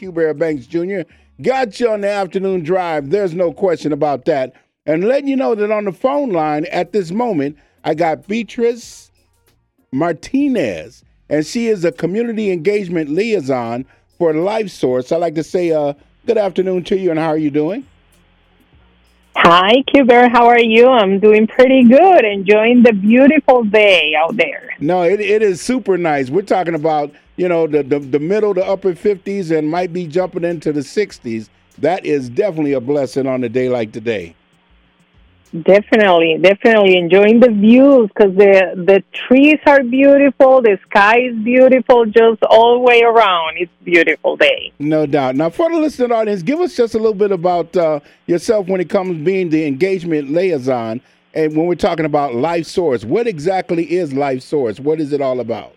Bear Banks Jr. Got you on the afternoon drive. There's no question about that. And letting you know that on the phone line at this moment, I got Beatriz Martinez, and she is a community engagement liaison for Life Source. I'd like to say uh, good afternoon to you, and how are you doing? Hi, Q Bear. How are you? I'm doing pretty good. Enjoying the beautiful day out there. No, it, it is super nice. We're talking about, you know, the, the, the middle to upper 50s and might be jumping into the 60s. That is definitely a blessing on a day like today. Definitely, definitely enjoying the views because the the trees are beautiful, the sky is beautiful, just all the way around. It's beautiful day. No doubt. Now, for the listening audience, give us just a little bit about uh, yourself when it comes being the engagement liaison, and when we're talking about Life Source. What exactly is Life Source? What is it all about?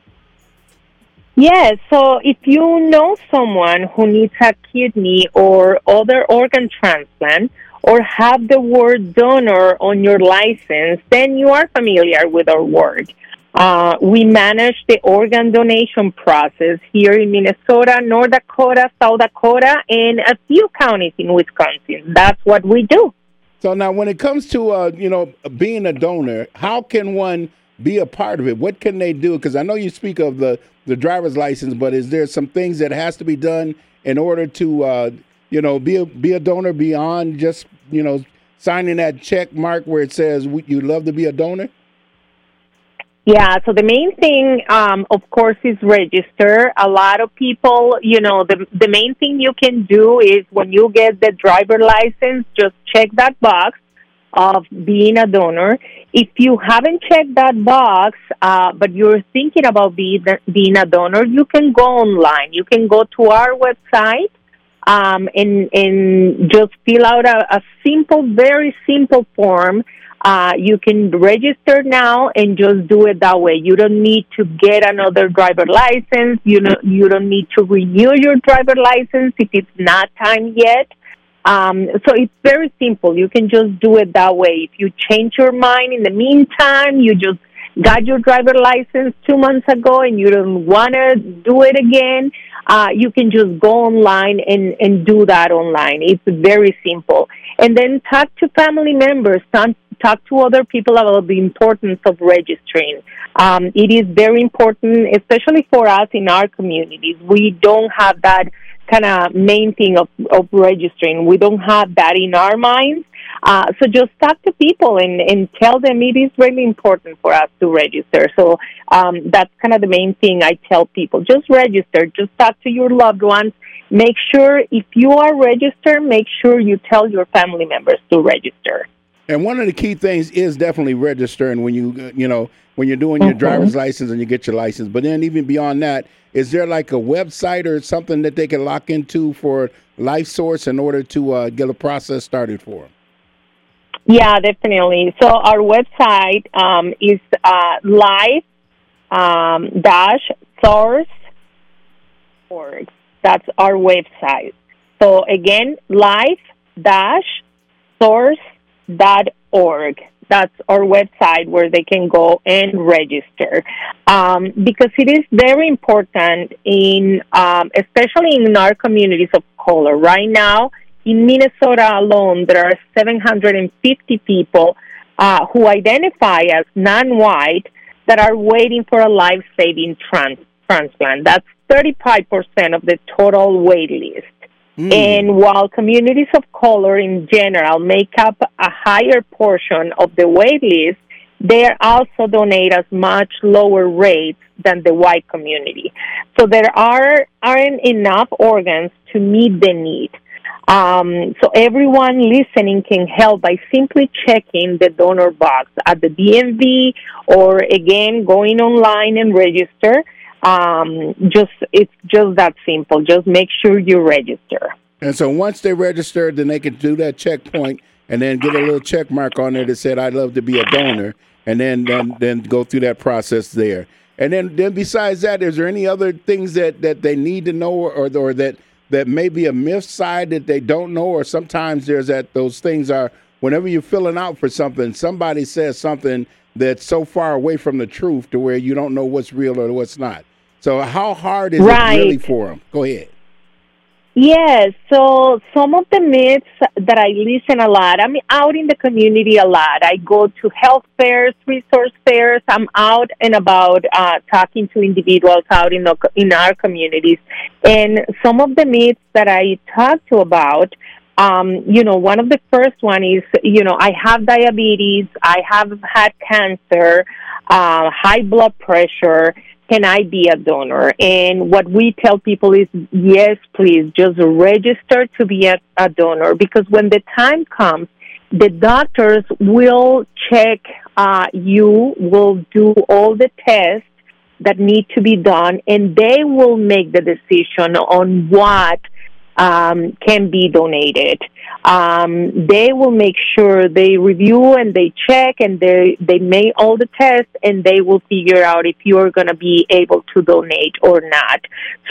Yes, so if you know someone who needs a kidney or other organ transplant or have the word donor on your license, then you are familiar with our work. Uh, we manage the organ donation process here in Minnesota, North Dakota, South Dakota, and a few counties in Wisconsin. That's what we do. So now, when it comes to uh, you know being a donor, how can one be a part of it? What can they do? Because I know you speak of the the driver's license, but is there some things that has to be done in order to uh, you know be a be a donor beyond just you know, signing that check mark where it says you love to be a donor? Yeah, so the main thing, um, of course, is register. A lot of people, you know, the the main thing you can do is when you get the driver license, just check that box of being a donor. If you haven't checked that box, uh, but you're thinking about being being a donor, you can go online. You can go to our website um, and, and just fill out a, a simple, very simple form. Uh, you can register now and just do it that way. You don't need to get another driver license. You know, you don't need to renew your driver license if it's not time yet. Um, so it's very simple. You can just do it that way. If you change your mind in the meantime, you just got your driver license two months ago and you don't want to do it again, uh, you can just go online and, and do that online. It's very simple. And then talk to family members, talk, to other people about the importance of registering. Um, it is very important, especially for us in our communities. We don't have that kind of main thing of, of registering. We don't have that in our minds. Uh, so just talk to people and, and tell them it is really important for us to register. So um, that's kind of the main thing I tell people. Just register. Just talk to your loved ones. Make sure if you are registered, make sure you tell your family members to register. And one of the key things is definitely registering when you you know when you're doing your mm-hmm. driver's license and you get your license. But then even beyond that, is there like a website or something that they can lock into for Life Source in order to uh, get a process started for them? Yeah, definitely. So our website um, is uh, live um, dash source org. That's our website. So again, live dash source dot org. That's our website where they can go and register. Um, because it is very important in, um, especially in our communities of color. Right now, in Minnesota alone, there are 750 people uh, who identify as non-white that are waiting for a life-saving trans- transplant. That's 35% of the total wait list. Mm. And while communities of color in general make up a higher portion of the wait list, they also donate at much lower rates than the white community. So there are aren't enough organs to meet the need. Um, so everyone listening can help by simply checking the donor box at the DMV or again going online and register. Um, just it's just that simple. Just make sure you register. And so once they register, then they can do that checkpoint and then get a little check mark on there that said I'd love to be a donor, and then then then go through that process there. And then then besides that, is there any other things that that they need to know or or, or that that may be a myth side that they don't know, or sometimes there's that those things are whenever you're filling out for something, somebody says something that's so far away from the truth to where you don't know what's real or what's not. So how hard is right. it really for them? Go ahead. Yes, so some of the myths that I listen a lot, I'm out in the community a lot. I go to health fairs, resource fairs. I'm out and about uh, talking to individuals out in, the, in our communities. And some of the myths that I talk to about, um, you know, one of the first one is, you know, I have diabetes, I have had cancer, uh, high blood pressure, can I be a donor? And what we tell people is, yes, please, just register to be a, a donor because when the time comes, the doctors will check uh, you, will do all the tests that need to be done, and they will make the decision on what um, can be donated. Um, they will make sure they review and they check and they they make all the tests and they will figure out if you're going to be able to donate or not.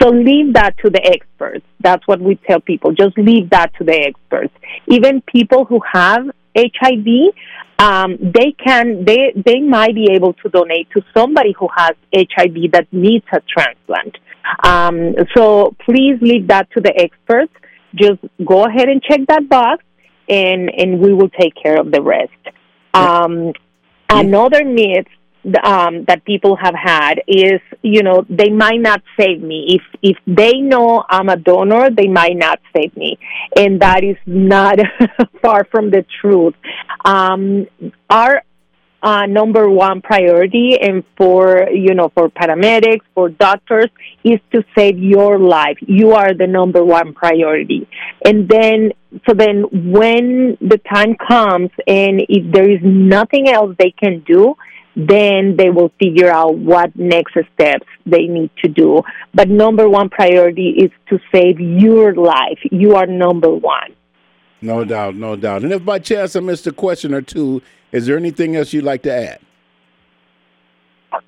So leave that to the experts. That's what we tell people. Just leave that to the experts. Even people who have HIV, um, they can they they might be able to donate to somebody who has HIV that needs a transplant. Um, so please leave that to the experts. Just go ahead and check that box, and and we will take care of the rest. Um, another myth um, that people have had is, you know, they might not save me. If if they know I'm a donor, they might not save me, and that is not far from the truth. Um, our uh, number one priority and for you know for paramedics for doctors is to save your life. You are the number one priority. And then so then when the time comes and if there is nothing else they can do then they will figure out what next steps they need to do. But number one priority is to save your life. You are number one no doubt no doubt and if by chance i missed a question or two is there anything else you'd like to add?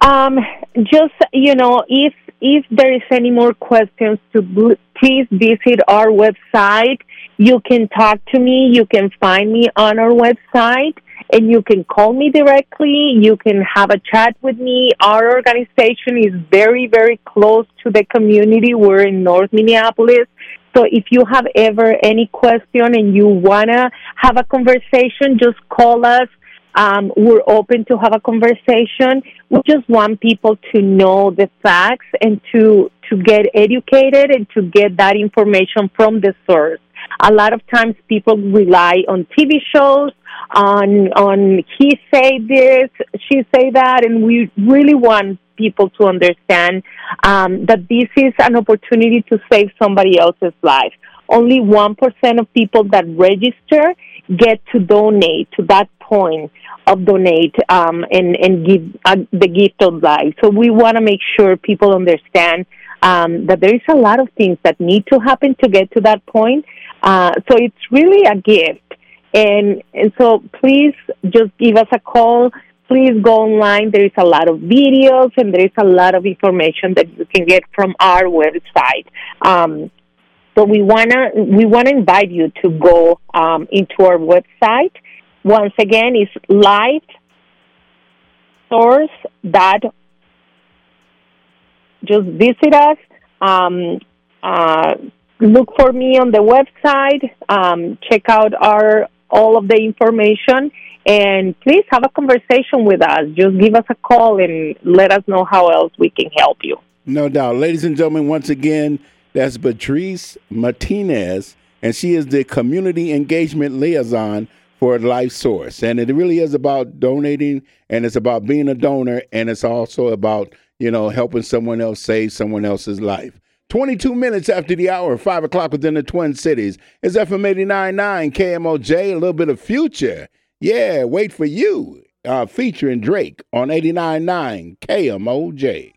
Um, just you know, if if there is any more questions, to please visit our website. You can talk to me. You can find me on our website, and you can call me directly. You can have a chat with me. Our organization is very, very close to the community. We're in North Minneapolis. So if you have ever any question and you want to have a conversation, just call us um, we're open to have a conversation. We just want people to know the facts and to to get educated and to get that information from the source. A lot of times people rely on TV shows, on on he say this, she say that, and we really want people to understand um, that this is an opportunity to save somebody else's life. Only one percent of people that register get to donate to that point of donate um, and and give uh, the gift of life. So we want to make sure people understand um, that there is a lot of things that need to happen to get to that point. Uh, so it's really a gift, and and so please just give us a call. Please go online. There is a lot of videos and there is a lot of information that you can get from our website. Um, so we wanna we wanna invite you to go um, into our website once again, it's live source that just visit us. Um, uh, look for me on the website. Um, check out our all of the information, and please have a conversation with us. Just give us a call and let us know how else we can help you. No doubt, ladies and gentlemen. Once again, that's Patrice Martinez, and she is the community engagement liaison for Life Source. And it really is about donating and it's about being a donor and it's also about, you know, helping someone else save someone else's life. 22 minutes after the hour, 5 o'clock within the Twin Cities. Is FM 89.9 KMOJ, a little bit of Future. Yeah, wait for you. Uh, featuring Drake on 89.9 KMOJ.